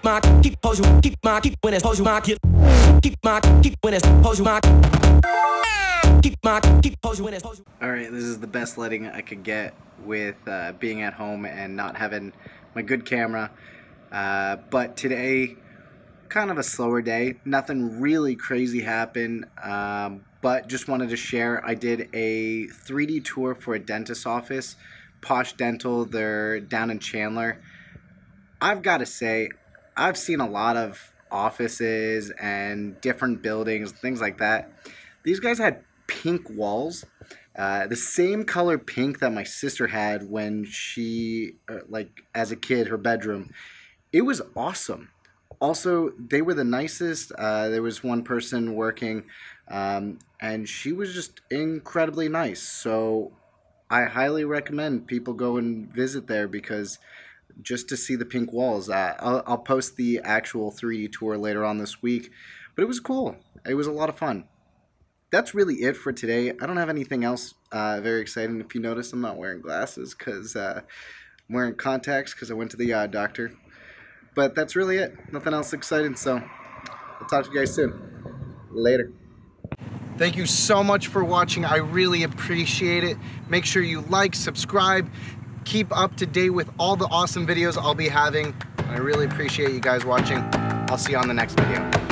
keep my, keep hold you, keep my, keep when it's hold you my, keep, my, keep when it's hold you my, keep my, keep hold you when it's hold you. All right, this is the best lighting I could get with uh, being at home and not having my good camera. Uh, but today, kind of a slower day. Nothing really crazy happened, um, but just wanted to share. I did a 3D tour for a dentist office, Posh Dental. They're down in Chandler. I've got to say, I've seen a lot of offices and different buildings, things like that. These guys had pink walls, uh, the same color pink that my sister had when she, uh, like, as a kid, her bedroom. It was awesome. Also, they were the nicest. Uh, there was one person working, um, and she was just incredibly nice. So, I highly recommend people go and visit there because just to see the pink walls. Uh, I'll, I'll post the actual 3D tour later on this week, but it was cool. It was a lot of fun. That's really it for today. I don't have anything else uh, very exciting. If you notice, I'm not wearing glasses because uh, I'm wearing contacts because I went to the eye doctor. But that's really it. Nothing else exciting. So I'll talk to you guys soon. Later. Thank you so much for watching. I really appreciate it. Make sure you like, subscribe, keep up to date with all the awesome videos I'll be having. I really appreciate you guys watching. I'll see you on the next video.